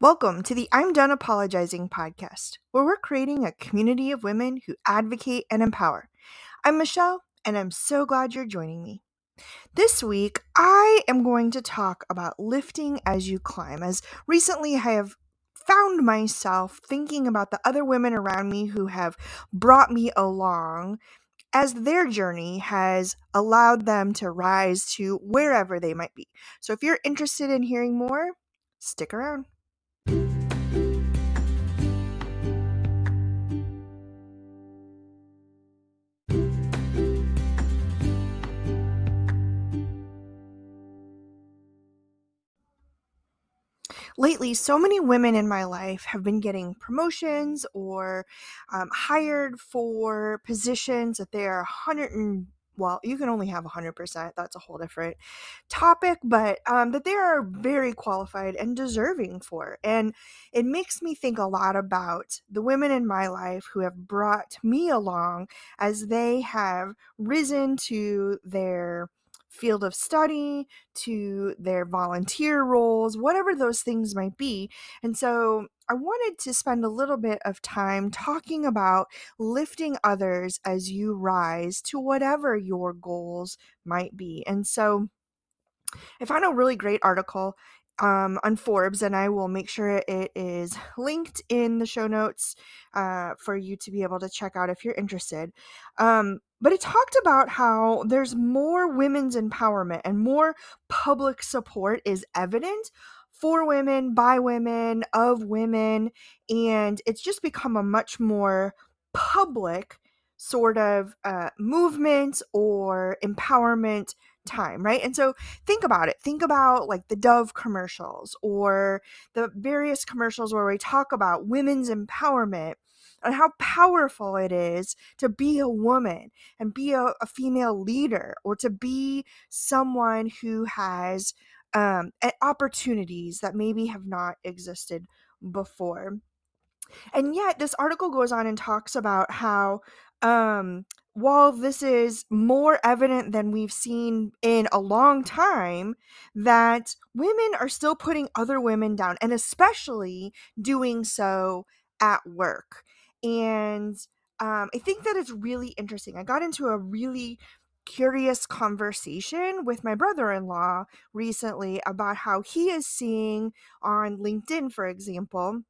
Welcome to the I'm Done Apologizing podcast, where we're creating a community of women who advocate and empower. I'm Michelle, and I'm so glad you're joining me. This week, I am going to talk about lifting as you climb, as recently I have found myself thinking about the other women around me who have brought me along as their journey has allowed them to rise to wherever they might be. So if you're interested in hearing more, stick around. Lately, so many women in my life have been getting promotions or um, hired for positions that they are 100 and well, you can only have 100%. That's a whole different topic, but um, that they are very qualified and deserving for. And it makes me think a lot about the women in my life who have brought me along as they have risen to their field of study to their volunteer roles, whatever those things might be. And so I wanted to spend a little bit of time talking about lifting others as you rise to whatever your goals might be. And so I found a really great article um, on Forbes, and I will make sure it is linked in the show notes uh, for you to be able to check out if you're interested. Um, but it talked about how there's more women's empowerment and more public support is evident for women, by women, of women, and it's just become a much more public sort of uh, movement or empowerment time, right? And so think about it. Think about like the Dove commercials or the various commercials where we talk about women's empowerment and how powerful it is to be a woman and be a, a female leader or to be someone who has um, opportunities that maybe have not existed before. And yet, this article goes on and talks about how um, while this is more evident than we've seen in a long time, that women are still putting other women down, and especially doing so at work. And um, I think that it's really interesting. I got into a really curious conversation with my brother in law recently about how he is seeing on LinkedIn, for example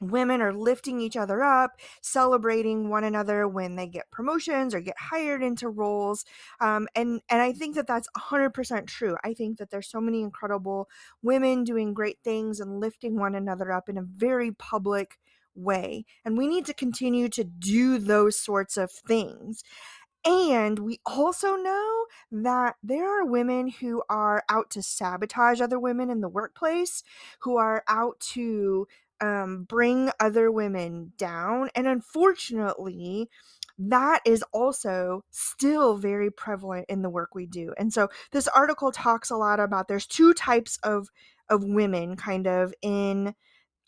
women are lifting each other up celebrating one another when they get promotions or get hired into roles um, and and i think that that's 100% true i think that there's so many incredible women doing great things and lifting one another up in a very public way and we need to continue to do those sorts of things and we also know that there are women who are out to sabotage other women in the workplace, who are out to um, bring other women down. And unfortunately, that is also still very prevalent in the work we do. And so this article talks a lot about there's two types of of women kind of in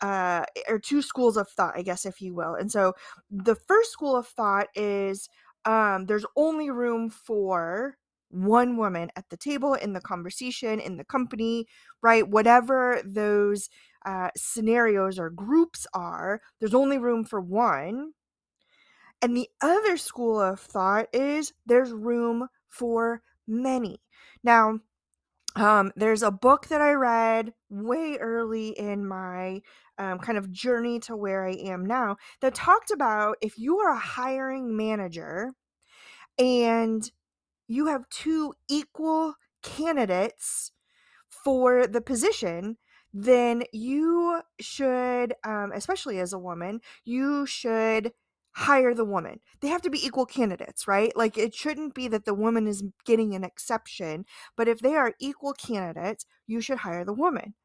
uh or two schools of thought, I guess if you will. And so the first school of thought is um there's only room for one woman at the table in the conversation in the company right whatever those uh, scenarios or groups are, there's only room for one. And the other school of thought is there's room for many. Now, um, there's a book that I read way early in my um, kind of journey to where I am now that talked about if you are a hiring manager and you have two equal candidates for the position, then you should, um, especially as a woman, you should hire the woman. They have to be equal candidates, right? Like it shouldn't be that the woman is getting an exception, but if they are equal candidates, you should hire the woman.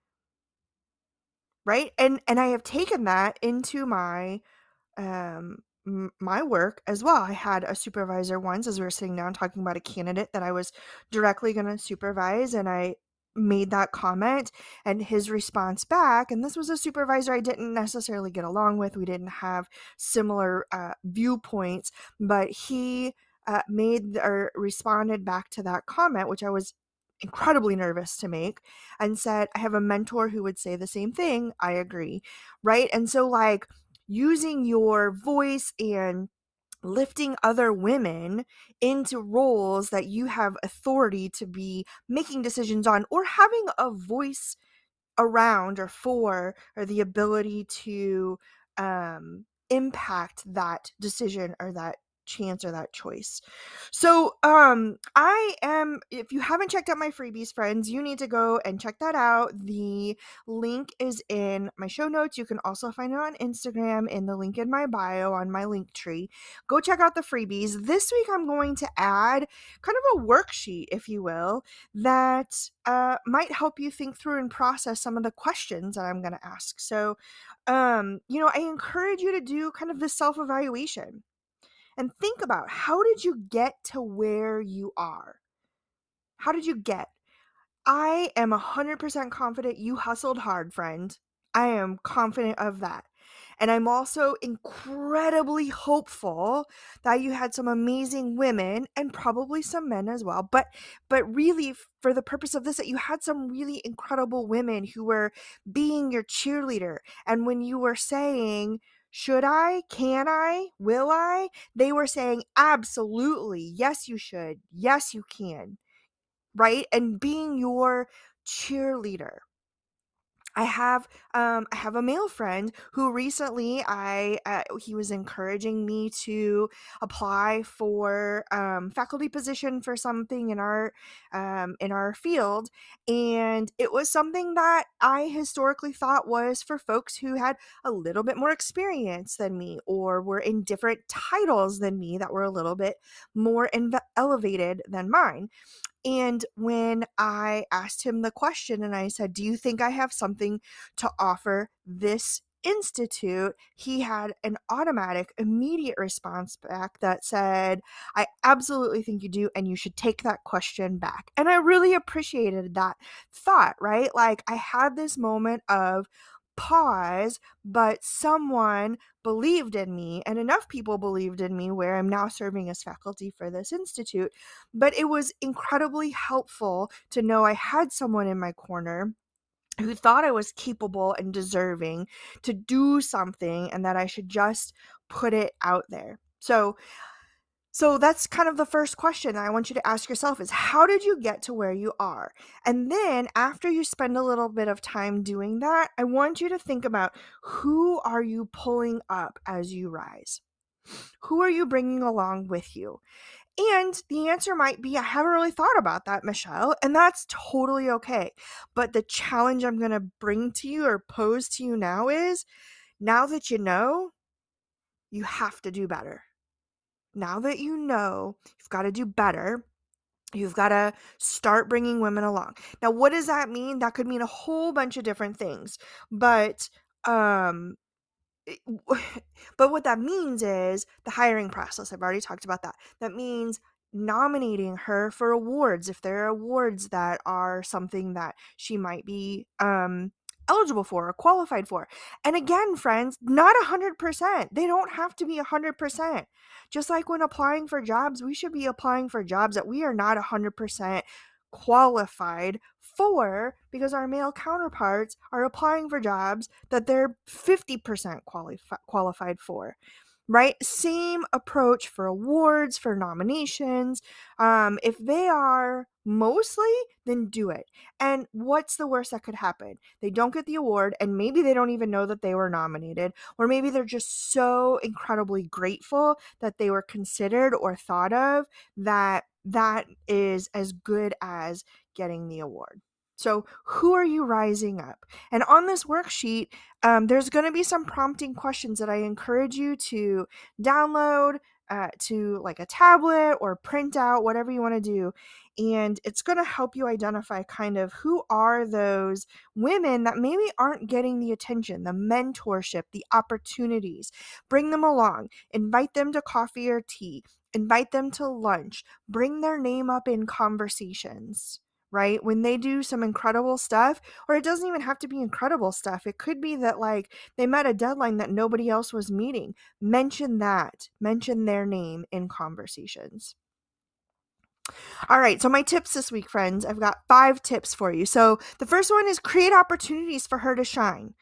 Right? And and I have taken that into my um my work as well. I had a supervisor once as we were sitting down talking about a candidate that I was directly going to supervise and I made that comment and his response back and this was a supervisor i didn't necessarily get along with we didn't have similar uh, viewpoints but he uh, made or responded back to that comment which i was incredibly nervous to make and said, I have a mentor who would say the same thing. I agree. Right. And so, like, using your voice and lifting other women into roles that you have authority to be making decisions on or having a voice around or for or the ability to um impact that decision or that chance or that choice. So, um, I am, if you haven't checked out my freebies, friends, you need to go and check that out. The link is in my show notes. You can also find it on Instagram in the link in my bio on my link tree. Go check out the freebies. This week, I'm going to add kind of a worksheet, if you will, that uh, might help you think through and process some of the questions that I'm going to ask. So, um, you know, I encourage you to do kind of this self evaluation and think about how did you get to where you are? How did you get? I am 100% confident you hustled hard, friend. I am confident of that. And I'm also incredibly hopeful that you had some amazing women and probably some men as well. But but really for the purpose of this that you had some really incredible women who were being your cheerleader. And when you were saying, should I? Can I? Will I? They were saying, absolutely. Yes, you should. Yes, you can. Right? And being your cheerleader. I have um, I have a male friend who recently I uh, he was encouraging me to apply for um, faculty position for something in our um, in our field, and it was something that I historically thought was for folks who had a little bit more experience than me or were in different titles than me that were a little bit more elevated than mine. And when I asked him the question and I said, Do you think I have something to offer this institute? He had an automatic, immediate response back that said, I absolutely think you do, and you should take that question back. And I really appreciated that thought, right? Like, I had this moment of, pause, but someone believed in me, and enough people believed in me where I'm now serving as faculty for this institute. But it was incredibly helpful to know I had someone in my corner who thought I was capable and deserving to do something and that I should just put it out there. So so that's kind of the first question I want you to ask yourself is how did you get to where you are? And then after you spend a little bit of time doing that, I want you to think about who are you pulling up as you rise? Who are you bringing along with you? And the answer might be, I haven't really thought about that, Michelle. And that's totally okay. But the challenge I'm going to bring to you or pose to you now is now that you know, you have to do better now that you know you've got to do better, you've got to start bringing women along. Now, what does that mean? That could mean a whole bunch of different things. But um but what that means is the hiring process. I've already talked about that. That means nominating her for awards if there are awards that are something that she might be um eligible for or qualified for. And again, friends, not 100%. They don't have to be 100%. Just like when applying for jobs, we should be applying for jobs that we are not 100% qualified for because our male counterparts are applying for jobs that they're 50% quali- qualified for right? Same approach for awards, for nominations. Um, if they are mostly, then do it. And what's the worst that could happen? They don't get the award, and maybe they don't even know that they were nominated, or maybe they're just so incredibly grateful that they were considered or thought of that that is as good as getting the award. So, who are you rising up? And on this worksheet, um, there's going to be some prompting questions that I encourage you to download uh, to like a tablet or print out, whatever you want to do. And it's going to help you identify kind of who are those women that maybe aren't getting the attention, the mentorship, the opportunities. Bring them along, invite them to coffee or tea, invite them to lunch, bring their name up in conversations right? When they do some incredible stuff, or it doesn't even have to be incredible stuff. It could be that like they met a deadline that nobody else was meeting. Mention that. Mention their name in conversations. All right, so my tips this week, friends, I've got five tips for you. So the first one is create opportunities for her to shine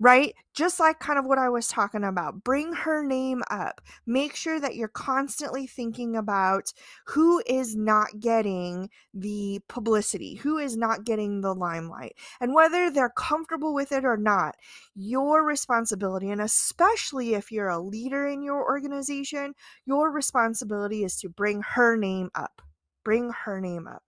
right? Just like kind of what I was talking about. Bring her name up. Make sure that you're constantly thinking about who is not getting the publicity, who is not getting the limelight, and whether they're comfortable with it or not. Your responsibility, and especially if you're a leader in your organization, your responsibility is to bring her name up. Bring her name up.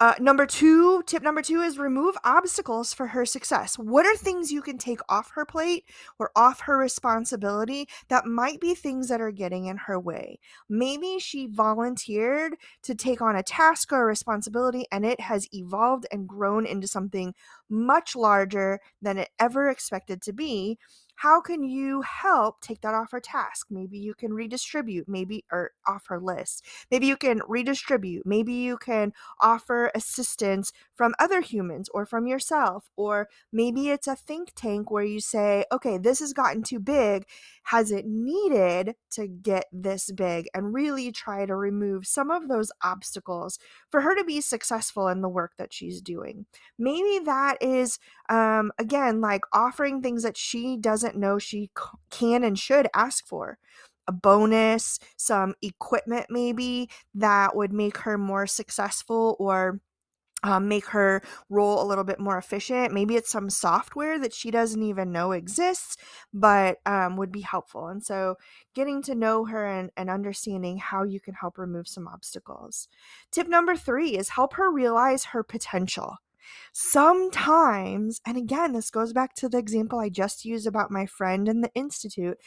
Uh, number two, tip number two is remove obstacles for her success. What are things you can take off her plate or off her responsibility that might be things that are getting in her way? Maybe she volunteered to take on a task or a responsibility and it has evolved and grown into something much larger than it ever expected to be how can you help take that off her task? Maybe you can redistribute, maybe, or off her list. Maybe you can redistribute. Maybe you can offer assistance from other humans or from yourself. Or maybe it's a think tank where you say, okay, this has gotten too big. Has it needed to get this big? And really try to remove some of those obstacles for her to be successful in the work that she's doing. Maybe that is, um, again, like offering things that she doesn't know she can and should ask for a bonus, some equipment maybe that would make her more successful or um, make her role a little bit more efficient. Maybe it's some software that she doesn't even know exists, but um, would be helpful. And so, getting to know her and, and understanding how you can help remove some obstacles. Tip number three is help her realize her potential. Sometimes, and again, this goes back to the example I just used about my friend in the Institute.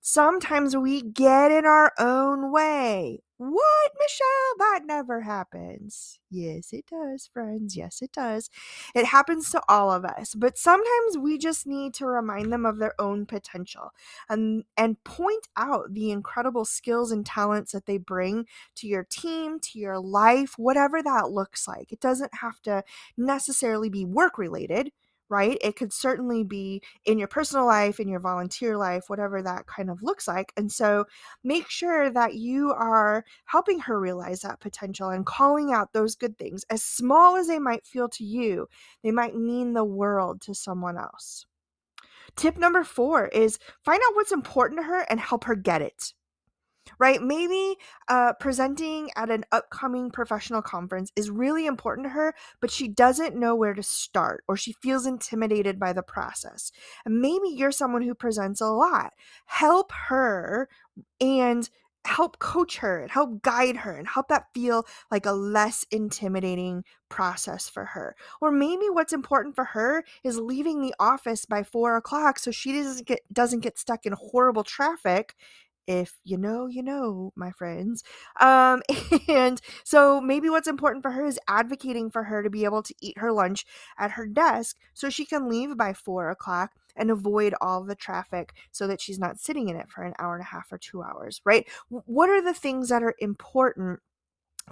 Sometimes we get in our own way. What, Michelle? That never happens. Yes, it does, friends. Yes, it does. It happens to all of us. But sometimes we just need to remind them of their own potential and and point out the incredible skills and talents that they bring to your team, to your life, whatever that looks like. It doesn't have to necessarily be work related right? It could certainly be in your personal life, in your volunteer life, whatever that kind of looks like. And so make sure that you are helping her realize that potential and calling out those good things. As small as they might feel to you, they might mean the world to someone else. Tip number four is find out what's important to her and help her get it right? Maybe uh, presenting at an upcoming professional conference is really important to her, but she doesn't know where to start or she feels intimidated by the process. Maybe you're someone who presents a lot. Help her and help coach her and help guide her and help that feel like a less intimidating process for her. Or maybe what's important for her is leaving the office by four o'clock so she doesn't get doesn't get stuck in horrible traffic if you know, you know, my friends. Um, and so maybe what's important for her is advocating for her to be able to eat her lunch at her desk so she can leave by four o'clock and avoid all the traffic so that she's not sitting in it for an hour and a half or two hours, right? What are the things that are important?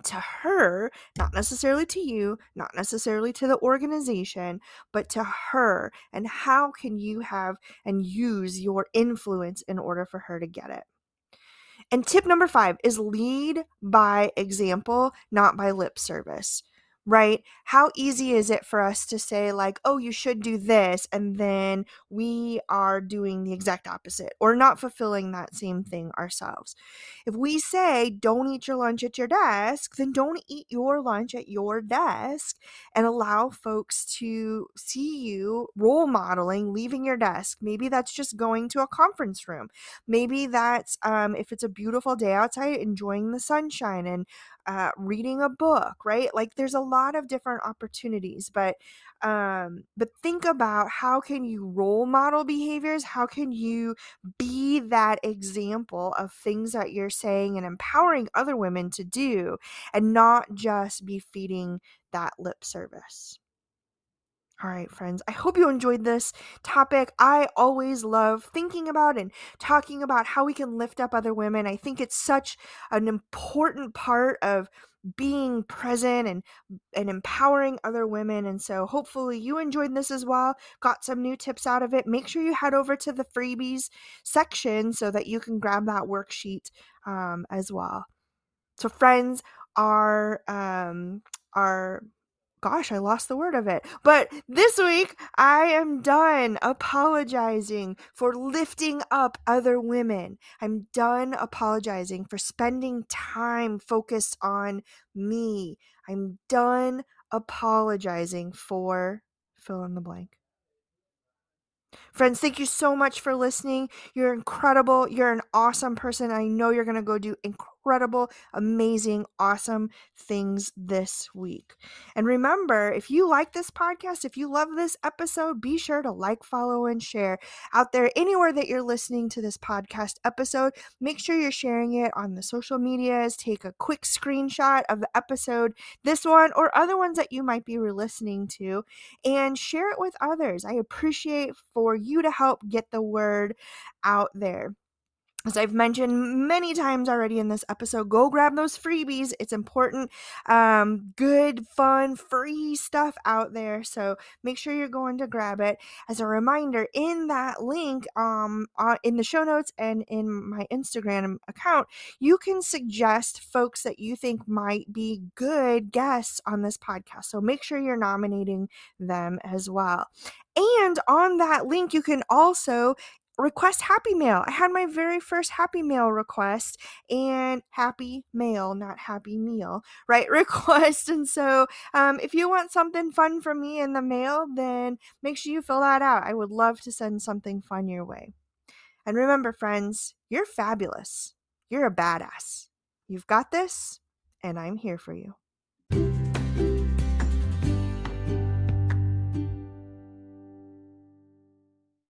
to her, not necessarily to you, not necessarily to the organization, but to her. And how can you have and use your influence in order for her to get it? And tip number five is lead by example, not by lip service right? How easy is it for us to say, like, oh, you should do this, and then we are doing the exact opposite or not fulfilling that same thing ourselves? If we say, don't eat your lunch at your desk, then don't eat your lunch at your desk and allow folks to see you role modeling, leaving your desk. Maybe that's just going to a conference room. Maybe that's, um, if it's a beautiful day outside, enjoying the sunshine and uh, reading a book, right? Like there's a lot of different opportunities, but um, but think about how can you role model behaviors? How can you be that example of things that you're saying and empowering other women to do, and not just be feeding that lip service. All right, friends, I hope you enjoyed this topic. I always love thinking about and talking about how we can lift up other women. I think it's such an important part of being present and and empowering other women and so hopefully you enjoyed this as well got some new tips out of it make sure you head over to the freebies section so that you can grab that worksheet um, as well so friends our um our gosh, I lost the word of it. But this week, I am done apologizing for lifting up other women. I'm done apologizing for spending time focused on me. I'm done apologizing for fill in the blank. Friends, thank you so much for listening. You're incredible. You're an awesome person. I know you're going to go do incredible, amazing, awesome things this week. And remember, if you like this podcast, if you love this episode, be sure to like, follow, and share out there anywhere that you're listening to this podcast episode. Make sure you're sharing it on the social medias. Take a quick screenshot of the episode, this one or other ones that you might be listening to, and share it with others. I appreciate for you to help get the word out there as I've mentioned many times already in this episode, go grab those freebies. It's important. Um, good, fun, free stuff out there. So make sure you're going to grab it. As a reminder, in that link, um, uh, in the show notes and in my Instagram account, you can suggest folks that you think might be good guests on this podcast. So make sure you're nominating them as well. And on that link, you can also request happy mail. I had my very first happy mail request and happy mail, not happy meal, right? Request. And so um, if you want something fun from me in the mail, then make sure you fill that out. I would love to send something fun your way. And remember, friends, you're fabulous. You're a badass. You've got this, and I'm here for you.